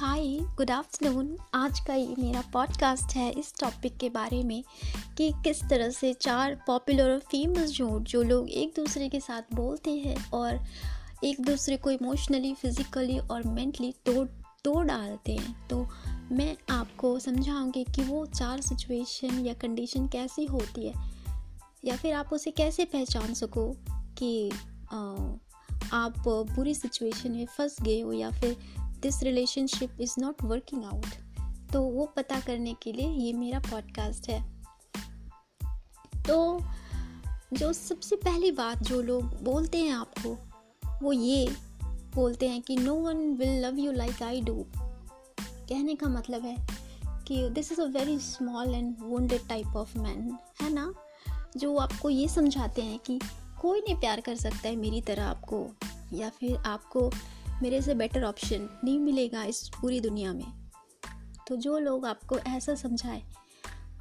हाय good afternoon आज का ये मेरा पॉडकास्ट है इस टॉपिक के बारे में कि किस तरह से चार पॉपुलर और फ़ेमस झूठ जो लोग एक दूसरे के साथ बोलते हैं और एक दूसरे को इमोशनली फिज़िकली और मेंटली तोड़ तोड़ डालते हैं। तो मैं आपको समझाऊँगी कि वो चार सिचुएशन या कंडीशन कैसी होती है या फिर आप उसे कैसे पहचान सको कि आ, आप बुरी सिचुएशन में फंस गए हो या फिर this relationship is not working out तो वो पता करने के लिए ये मेरा पॉडकास्ट है। तो जो सबसे पहली बात जो लोग बोलते हैं आपको, वो ये बोलते हैं कि no one will love you like I do कहने का मतलब है कि this is a very small and wounded type of man है ना? जो आपको ये समझाते हैं कि कोई नहीं प्यार कर सकता है मेरी तरह आपको, या फिर आपको मेरे से बेटर ऑप्शन नहीं मिलेगा इस पूरी दुनिया में। तो जो लोग आपको ऐसा समझाए,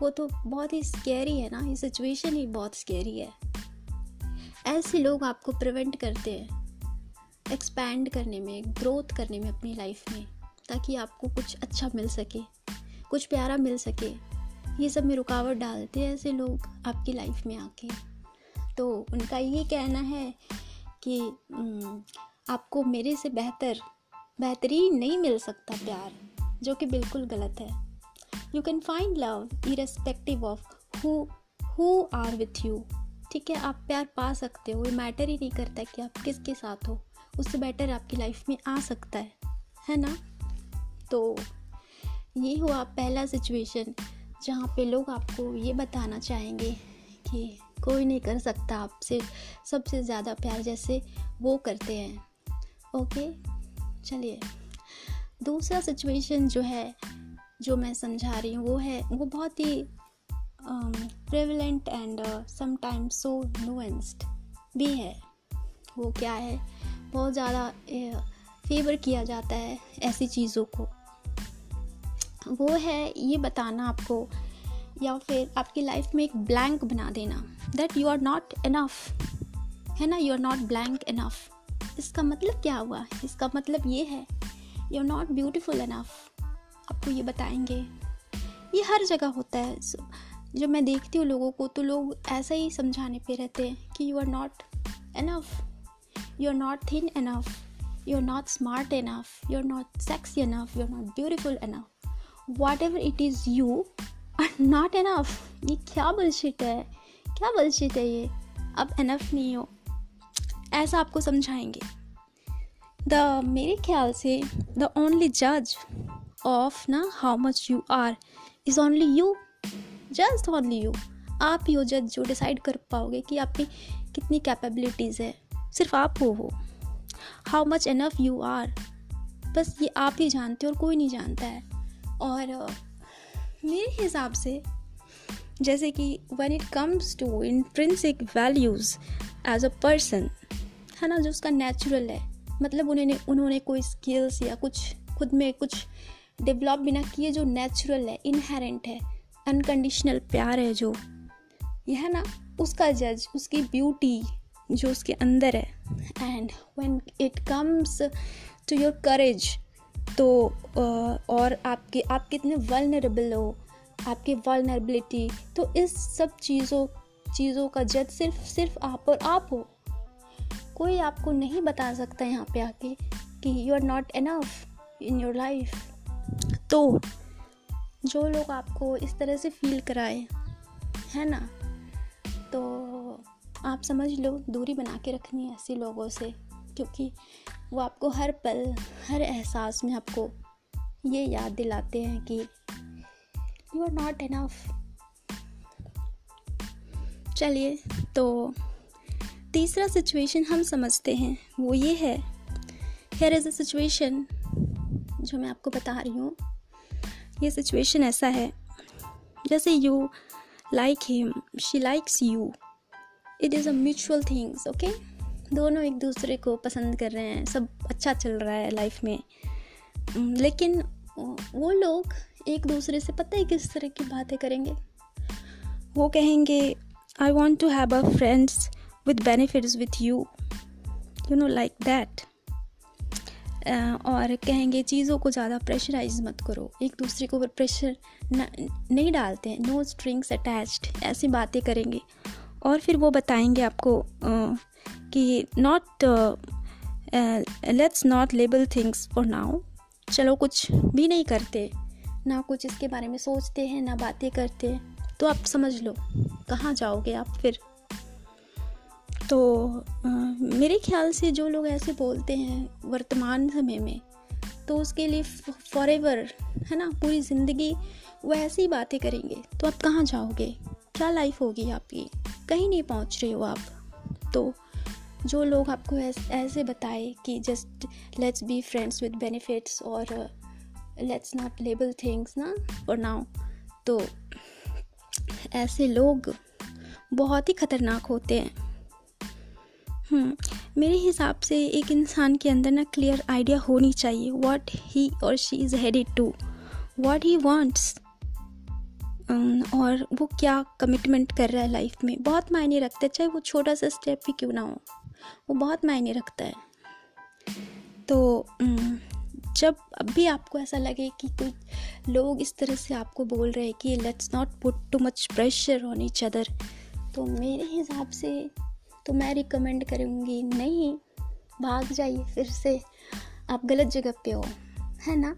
वो तो बहुत ही स्कैरी है ना, ये सिचुएशन ही बहुत स्केरी है। ऐसे लोग आपको प्रिवेंट करते हैं एक्सपैंड करने में ग्रोथ करने में अपनी लाइफ में, ताकि आपको कुछ अच्छा मिल सके, कुछ प्यारा मिल सके। ये सब में रुकावट डालते हैं ऐसे लोग आपकी लाइफ में आके। तो उनका ये कहना है कि आपको मेरे से बेहतर, बेहतरीन नहीं मिल सकता प्यार, जो कि बिल्कुल गलत है। You can find love irrespective of who who are with you ठीक है, आप प्यार पा सकते हो, ये मैटर ही नहीं करता कि आप किसके साथ हो। उससे बेटर आपकी लाइफ में आ सकता है। है ना? तो ये हुआ पहला सिचुएशन जहाँ पे लोग आपको ये बताना चाहेंगे कि कोई नहीं कर सकता आपसे सबसे ज़्यादा प्यार जैसे वो करते हैं। ओके, चलिए। दूसरा सिचुएशन जो है, जो मैं समझा रही हूँ, वो है, वो बहुत ही prevalent and sometimes so nuanced भी है। वो क्या है? बहुत ज़्यादा फेवर किया जाता है ऐसी चीज़ों को। वो है, ये बताना आपको, या फिर आपकी लाइफ में एक ब्लैंक बना देना that you are not enough है ना? You are not blank enough इसका मतलब क्या हुआ? इसका मतलब ये है you are not beautiful enough आपको ये बताएँगे। ये हर जगह होता है। जो मैं देखती हूँ लोगों को तो लोग ऐसा ही समझाने पे रहते हैं कि you are not enough you are not thin enough you are not smart enough you are not sexy enough you are not beautiful enough whatever it is you are not enough ये क्या बलशिट है? क्या बलशिट है ये? अब enough नहीं हो। ऐसा आपको समझाएँगे। द, मेरे ख्याल से द ओनली जज ऑफ़ ना how much you are is only you. Just only you. आप ही हो जज जो डिसाइड कर पाओगे कि आप में कितनी कैपेबिलिटीज़ है। सिर्फ़ आप हो हो how much enough you are. बस ये आप ही जानते हो और कोई नहीं जानता है। और मेरे हिसाब से जैसे कि when it comes to intrinsic values as a person है ना जो उसका नेचुरल है। मतलब उन्होंने उन्होंने कोई स्किल्स या कुछ, खुद में कुछ डेवलप बिना किए जो नेचुरल है इनहेरेंट है अनकंडीशनल प्यार है जो। यह है ना उसका जज उसकी ब्यूटी जो उसके अंदर है। And when it comes to your courage तो और आपके, आप कितने वलनरेबल हो, आपकी वलनरेबिलिटी तो इस सब चीज़ों चीज़ों का जज सिर्फ़ सिर्फ़ आप और आप हो। कोई आपको नहीं बता सकता यहाँ पे आके कि you are not enough in your life तो जो लोग आपको इस तरह से फील कराए, है ना? तो आप समझ लो, दूरी बना के रखनी है ऐसे लोगों से, क्योंकि वो आपको हर पल, हर एहसास में आपको ये याद दिलाते हैं कि यू आर नॉट इनफ चलिए तो तीसरा सिचुएशन हम समझते हैं, वो ये है। हेयर इज़ अ सिचुएशन जो मैं आपको बता रही हूँ। ये सिचुएशन ऐसा है, जैसे you like him she likes you it is a mutual things okay दोनों एक दूसरे को पसंद कर रहे हैं, सब अच्छा चल रहा है लाइफ में। लेकिन वो लोग एक दूसरे से पता है किस तरह की बातें करेंगे? वो कहेंगे I want to have a friends with benefits with you you know like that और कहेंगे, चीज़ों को ज़्यादा प्रेशराइज मत करो। एक दूसरे के ऊपर प्रेशर नहीं डालते हैं। नो स्ट्रिंग्स अटैच्ड ऐसी बातें करेंगे। और फिर वो बताएँगे आपको कि not let's not label things for now चलो, कुछ भी नहीं करते। ना कुछ इसके बारे में सोचते हैं, ना बातें करते। हैं तो आप समझ लो। कहाँ जाओगे आप फिर? तो आ, मेरे ख्याल से जो लोग ऐसे बोलते हैं वर्तमान समय में तो उसके लिए फॉर एवर है ना पूरी ज़िंदगी वो ऐसी ही बातें करेंगे। तो आप कहाँ जाओगे? क्या लाइफ होगी आपकी? कहीं नहीं पहुँच रहे हो आप। तो जो लोग आपको ऐसे बताए कि just let's be friends with benefits और लेट्स नॉट लेबल थिंग्स ना फॉर नाउ तो ऐसे लोग बहुत ही ख़तरनाक होते हैं। मेरे हिसाब से एक इंसान के अंदर ना क्लियर आइडिया होनी चाहिए व्हाट ही और she is headed to what he wants और वो क्या कमिटमेंट कर रहा है लाइफ में। बहुत मायने रखता है, चाहे वो छोटा सा स्टेप भी क्यों ना हो, वो बहुत मायने रखता है। तो जब अब भी आपको ऐसा लगे कि कुछ लोग इस तरह से आपको बोल रहे हैं कि let's not put too much pressure on each other तो मेरे हिसाब से तो मैं रिकमेंड करूँगी, नहीं, भाग जाइए फिर से। आप गलत जगह पे हो, है ना?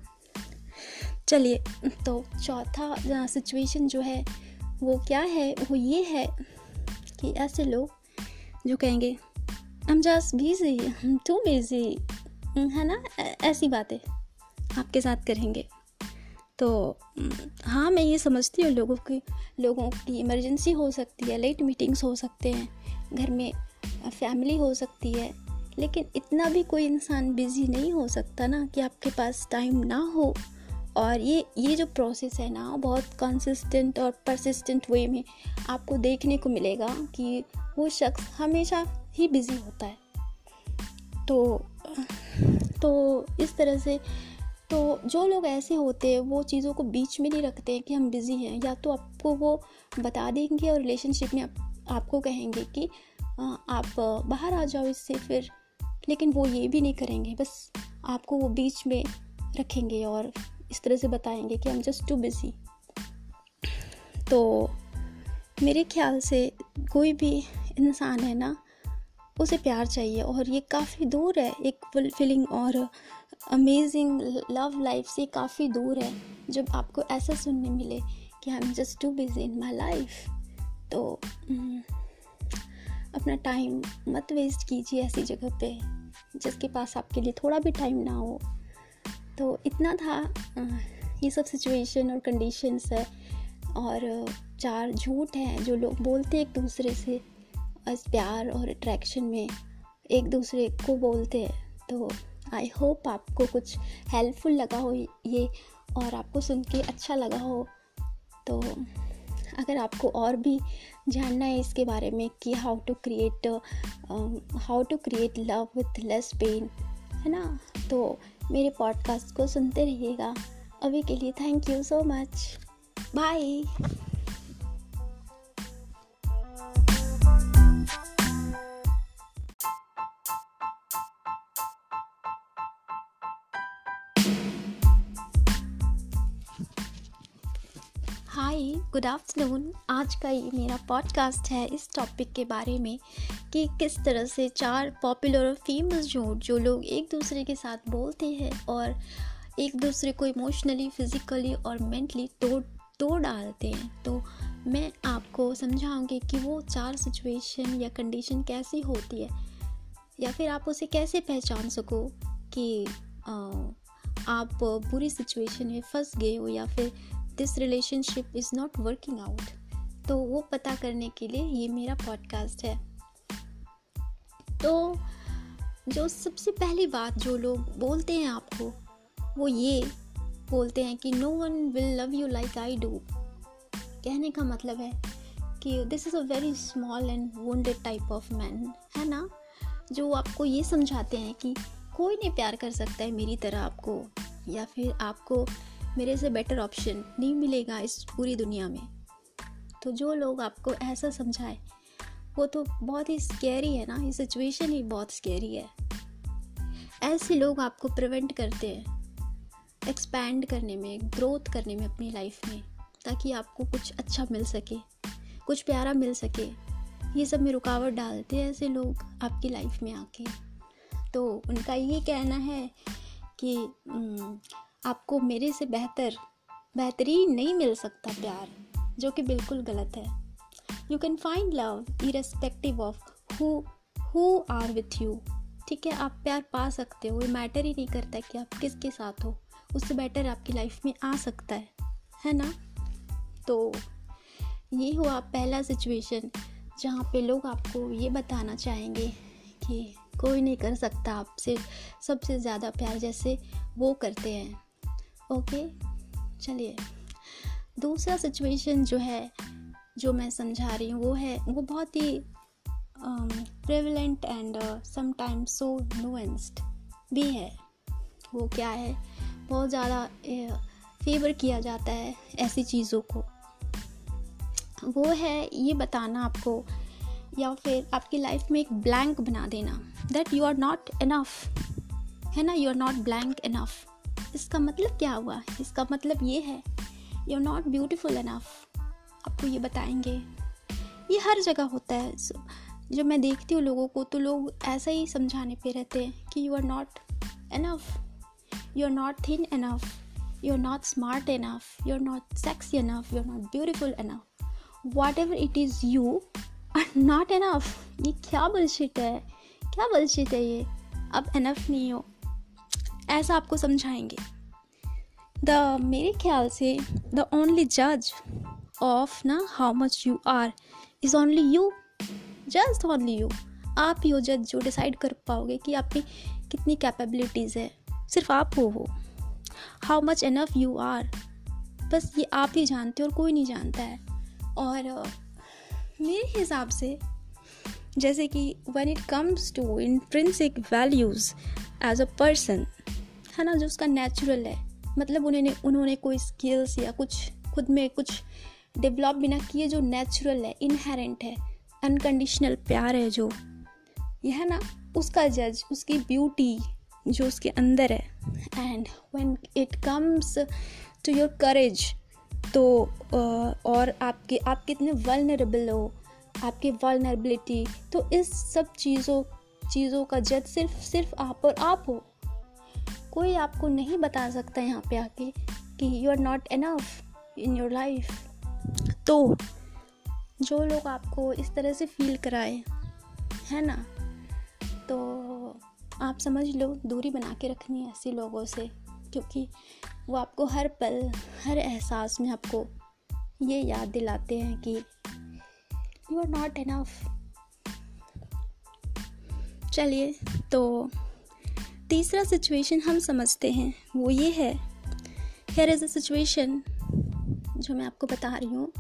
चलिए तो चौथा सिचुएशन जो है, वो क्या है? वो ये है कि ऐसे लोग जो कहेंगे, हम जस्ट बिज़ी टू बिज़ी है ना? ऐसी बातें आपके साथ करेंगे। तो हाँ मैं ये समझती हूँ लोगों की लोगों की इमरजेंसी हो सकती है लेट मीटिंग्स हो सकते हैं घर में फैमिली हो सकती है लेकिन इतना भी कोई इंसान बिज़ी नहीं हो सकता ना कि आपके पास टाइम ना हो। और ये ये जो प्रोसेस है ना बहुत कंसिस्टेंट और परसिस्टेंट वे में आपको देखने को मिलेगा कि वो शख्स हमेशा ही बिज़ी होता है। तो तो इस तरह से तो जो लोग ऐसे होते हैं वो चीज़ों को बीच में नहीं रखते हैं कि हम बिज़ी हैं। या तो आपको वो बता देंगे और रिलेशनशिप में आप, आपको कहेंगे कि आप बाहर आ जाओ इससे फिर। लेकिन वो ये भी नहीं करेंगे, बस आपको वो बीच में रखेंगे और इस तरह से बताएँगे कि हम जस्ट टू बिज़ी तो मेरे ख्याल से कोई भी इंसान है ना, उसे प्यार चाहिए और ये काफ़ी दूर है, एक फुलफिलिंग और अमेजिंग लव लाइफ से काफ़ी दूर है, जब आपको ऐसा सुनने मिले कि I am just too busy in my life तो अपना टाइम मत वेस्ट कीजिए ऐसी जगह पे, जिसके पास आपके लिए थोड़ा भी टाइम ना हो। तो इतना था ये सब सिचुएशन और कंडीशंस है। और, चार झूठ हैं जो लोग बोलते हैं एक दूसरे से बस प्यार और अट्रैक्शन में एक दूसरे को बोलते हैं। तो आई होप आपको कुछ हेल्पफुल लगा हो ये, और आपको सुन के अच्छा लगा हो। तो अगर आपको और भी जानना है इसके बारे में कि how to create how to create love with less pain है ना? तो मेरे पॉडकास्ट को सुनते रहिएगा। अभी के लिए thank you so much bye hi good afternoon आज का ये मेरा पॉडकास्ट है इस टॉपिक के बारे में कि किस तरह से चार पॉपुलर और फ़ेमस झूठ जो लोग एक दूसरे के साथ बोलते हैं और एक दूसरे को इमोशनली फिज़िकली और मेंटली तोड़ तोड़ डालते हैं। तो मैं आपको समझाऊँगी कि वो चार सिचुएशन या कंडीशन कैसी होती है या फिर आप उसे कैसे पहचान सको कि आ, आप बुरी सिचुएशन में फंस गए हो या फिर this relationship is not working out तो वो पता करने के लिए ये मेरा पॉडकास्ट है। तो जो सबसे पहली बात जो लोग बोलते हैं आपको, वो ये बोलते हैं कि no one will love you like I do कहने का मतलब है कि this is a very small and wounded type of man है ना? जो आपको ये समझाते हैं कि कोई नहीं प्यार कर सकता है मेरी तरह आपको, या फिर आपको मेरे से बेटर ऑप्शन नहीं मिलेगा इस पूरी दुनिया में। तो जो लोग आपको ऐसा समझाए, वो तो बहुत ही स्कैरी है ना, ये सिचुएशन ही बहुत स्कैरी है। ऐसे लोग आपको प्रिवेंट करते हैं एक्सपैंड करने में ग्रोथ करने में अपनी लाइफ में, ताकि आपको कुछ अच्छा मिल सके, कुछ प्यारा मिल सके। ये सब में रुकावट डालते हैं ऐसे लोग आपकी लाइफ में आके। तो उनका ये कहना है कि आपको मेरे से बेहतर, बेहतरीन नहीं मिल सकता प्यार, जो कि बिल्कुल गलत है। You can find love irrespective of who who are with you ठीक है, आप प्यार पा सकते हो, ये मैटर ही नहीं करता कि आप किसके साथ हो। उससे बेटर आपकी लाइफ में आ सकता है। है ना? तो ये हुआ पहला सिचुएशन जहाँ पे लोग आपको ये बताना चाहेंगे कि कोई नहीं कर सकता आपसे सबसे ज़्यादा प्यार जैसे वो करते हैं। ओके, चलिए। दूसरा सिचुएशन जो है, जो मैं समझा रही हूँ, वो है, वो बहुत ही prevalent and sometimes so nuanced भी है। वो क्या है? बहुत ज़्यादा फेवर किया जाता है ऐसी चीज़ों को। वो है, ये बताना आपको, या फिर आपकी लाइफ में एक ब्लैंक बना देना that you are not enough है ना? You are not blank enough इसका मतलब क्या हुआ? इसका मतलब ये है you are not beautiful enough आपको ये बताएँगे। ये हर जगह होता है। जब मैं देखती हूँ लोगों को तो लोग ऐसा ही समझाने पे रहते हैं कि you are not enough you are not thin enough you are not smart enough you are not sexy enough you are not beautiful enough whatever it is you are not enough ये क्या bullshit है? क्या bullshit है ये? अब enough नहीं हो। ऐसा आपको समझाएँगे। द मेरे ख्याल से द ओनली जज ऑफ़ ना how much you are is only you just only you आप ही हो जज जो डिसाइड कर पाओगे कि आपकी कितनी कैपेबिलिटीज़ है। सिर्फ़ आप हो वो। How much enough you are बस ये आप ही जानते हो और कोई नहीं जानता है। और uh, मेरे हिसाब से जैसे कि when it comes to intrinsic values as a person है ना जो उसका नेचुरल है। मतलब उन्होंने उन्होंने कोई स्किल्स या कुछ खुद में कुछ डेवलप बिना किए जो नेचुरल है इनहेरेंट है अनकंडीशनल प्यार है जो। यह है ना उसका जज उसकी ब्यूटी जो उसके अंदर है। And when it comes to your courage तो और आपके आप कितने वलनरेबल हो, आपकी वलनरेबिलिटी तो इस सब चीज़ों चीज़ों का जज सिर्फ़ सिर्फ़ आप और आप हो। कोई आपको नहीं बता सकता यहाँ पे आके कि you are not enough in your life तो जो लोग आपको इस तरह से फील कराए, है ना? तो आप समझ लो, दूरी बना के रखनी है ऐसे लोगों से, क्योंकि वो आपको हर पल, हर एहसास में आपको ये याद दिलाते हैं कि यू आर नॉट इनफ चलिए तो तीसरा सिचुएशन हम समझते हैं, वो ये है। हेयर इज़ अ सिचुएशन जो मैं आपको बता रही हूँ।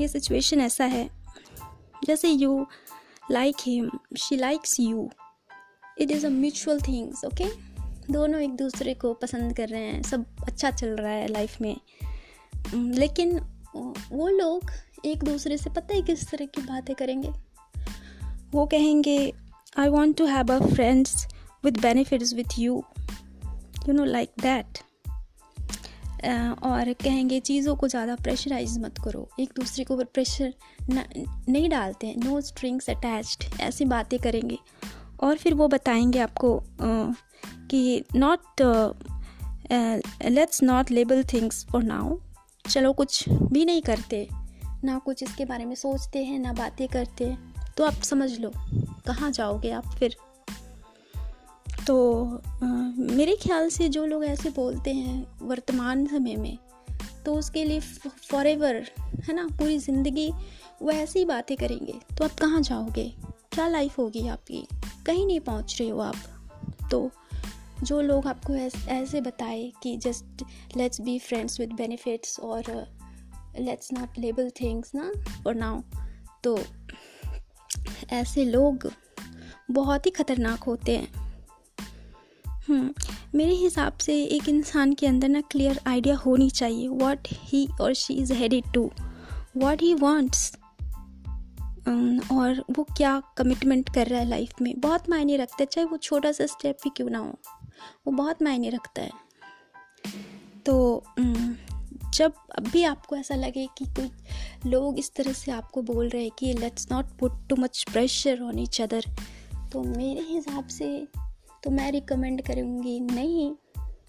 ये सिचुएशन ऐसा है। जैसे you like him she likes you it is a mutual things okay दोनों एक दूसरे को पसंद कर रहे हैं, सब अच्छा चल रहा है लाइफ में। लेकिन वो लोग एक दूसरे से पता है किस तरह की बातें करेंगे? वो कहेंगे I want to have a friends with benefits with you you know like that और कहेंगे, चीज़ों को ज़्यादा प्रेशराइज मत करो। एक दूसरे को प्रेशर नहीं डालते हैं। नो स्ट्रिंग्स अटैच्ड ऐसी बातें करेंगे। और फिर वो बताएँगे आपको कि not let's not label things for now चलो, कुछ भी नहीं करते। ना कुछ इसके बारे में सोचते हैं, ना बातें करते हैं। तो आप समझ लो। कहाँ जाओगे आप फिर? तो आ, मेरे ख्याल से जो लोग ऐसे बोलते हैं वर्तमान समय में तो उसके लिए फॉर एवर है ना पूरी ज़िंदगी वो ऐसी बातें करेंगे। तो आप कहाँ जाओगे? क्या लाइफ होगी आपकी? कहीं नहीं पहुँच रहे हो आप। तो जो लोग आपको ऐसे बताए कि just let's be friends with benefits और लेट्स नॉट लेबल थिंग्स ना और नाउ तो ऐसे लोग बहुत ही ख़तरनाक होते हैं। मेरे हिसाब से एक इंसान के अंदर ना क्लियर आइडिया होनी चाहिए व्हाट ही और she is headed to what he wants और वो क्या कमिटमेंट कर रहा है लाइफ में। बहुत मायने रखता है, चाहे वो छोटा सा स्टेप भी क्यों ना हो, वो बहुत मायने रखता है। तो जब अब भी आपको ऐसा लगे कि कुछ लोग इस तरह से आपको बोल रहे हैं कि let's not put too much pressure on each other तो मेरे हिसाब से तो मैं रिकमेंड करूँगी, नहीं,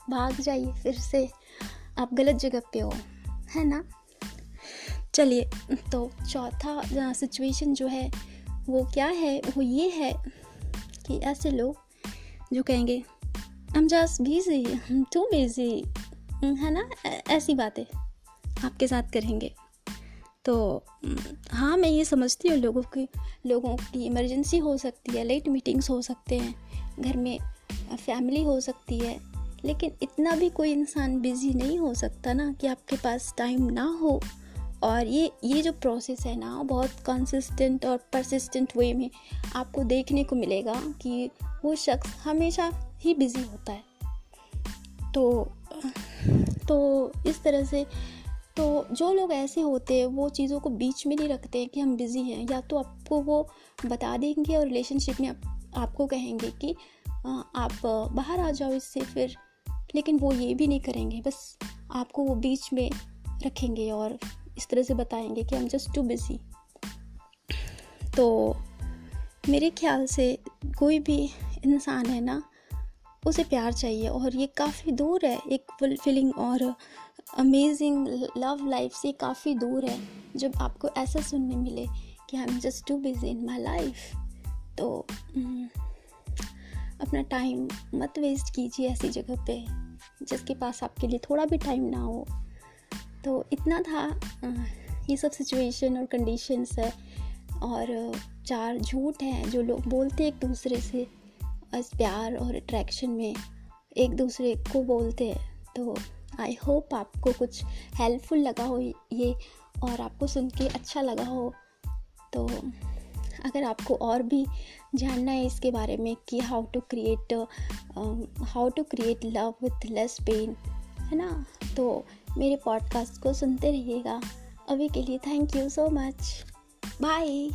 भाग जाइए फिर से। आप गलत जगह पे हो, है ना? चलिए तो चौथा सिचुएशन जो है, वो क्या है? वो ये है कि ऐसे लोग जो कहेंगे, हम जस्ट बिज़ी हम टू बिज़ी है ना? ऐसी बातें आपके साथ करेंगे। तो हाँ मैं ये समझती हूँ लोगों की लोगों की इमरजेंसी हो सकती है लेट मीटिंग्स हो सकते हैं। घर में फैमिली हो सकती है लेकिन इतना भी कोई इंसान बिज़ी नहीं हो सकता ना कि आपके पास टाइम ना हो। और ये ये जो प्रोसेस है ना बहुत कंसिस्टेंट और परसिस्टेंट वे में आपको देखने को मिलेगा कि वो शख्स हमेशा ही बिज़ी होता है। तो तो इस तरह से तो जो लोग ऐसे होते हैं वो चीज़ों को बीच में नहीं रखते हैं कि हम बिज़ी हैं। या तो आपको वो बता देंगे और रिलेशनशिप में आप, आपको कहेंगे कि आप बाहर आ जाओ इससे फिर। लेकिन वो ये भी नहीं करेंगे, बस आपको वो बीच में रखेंगे और इस तरह से बताएँगे कि I am just too busy तो मेरे ख्याल से कोई भी इंसान है ना, उसे प्यार चाहिए और ये काफ़ी दूर है, एक फुलफिलिंग और अमेजिंग लव लाइफ से काफ़ी दूर है, जब आपको ऐसा सुनने मिले कि I am just too busy in my life तो हम्म, अपना टाइम मत वेस्ट कीजिए ऐसी जगह पे जिसके पास आपके लिए थोड़ा भी टाइम ना हो। तो इतना था ये सब सिचुएशन और कंडीशंस है और चार झूठ हैं जो लोग बोलते एक दूसरे से बस प्यार और अट्रैक्शन में एक दूसरे को बोलते हैं। तो आई होप आपको कुछ हेल्पफुल लगा हो ये और आपको सुन के अच्छा लगा हो। तो अगर आपको और भी जानना है इसके बारे में कि how to create how to create love with less pain है ना? तो मेरे पॉडकास्ट को सुनते रहिएगा। अभी के लिए thank you so much bye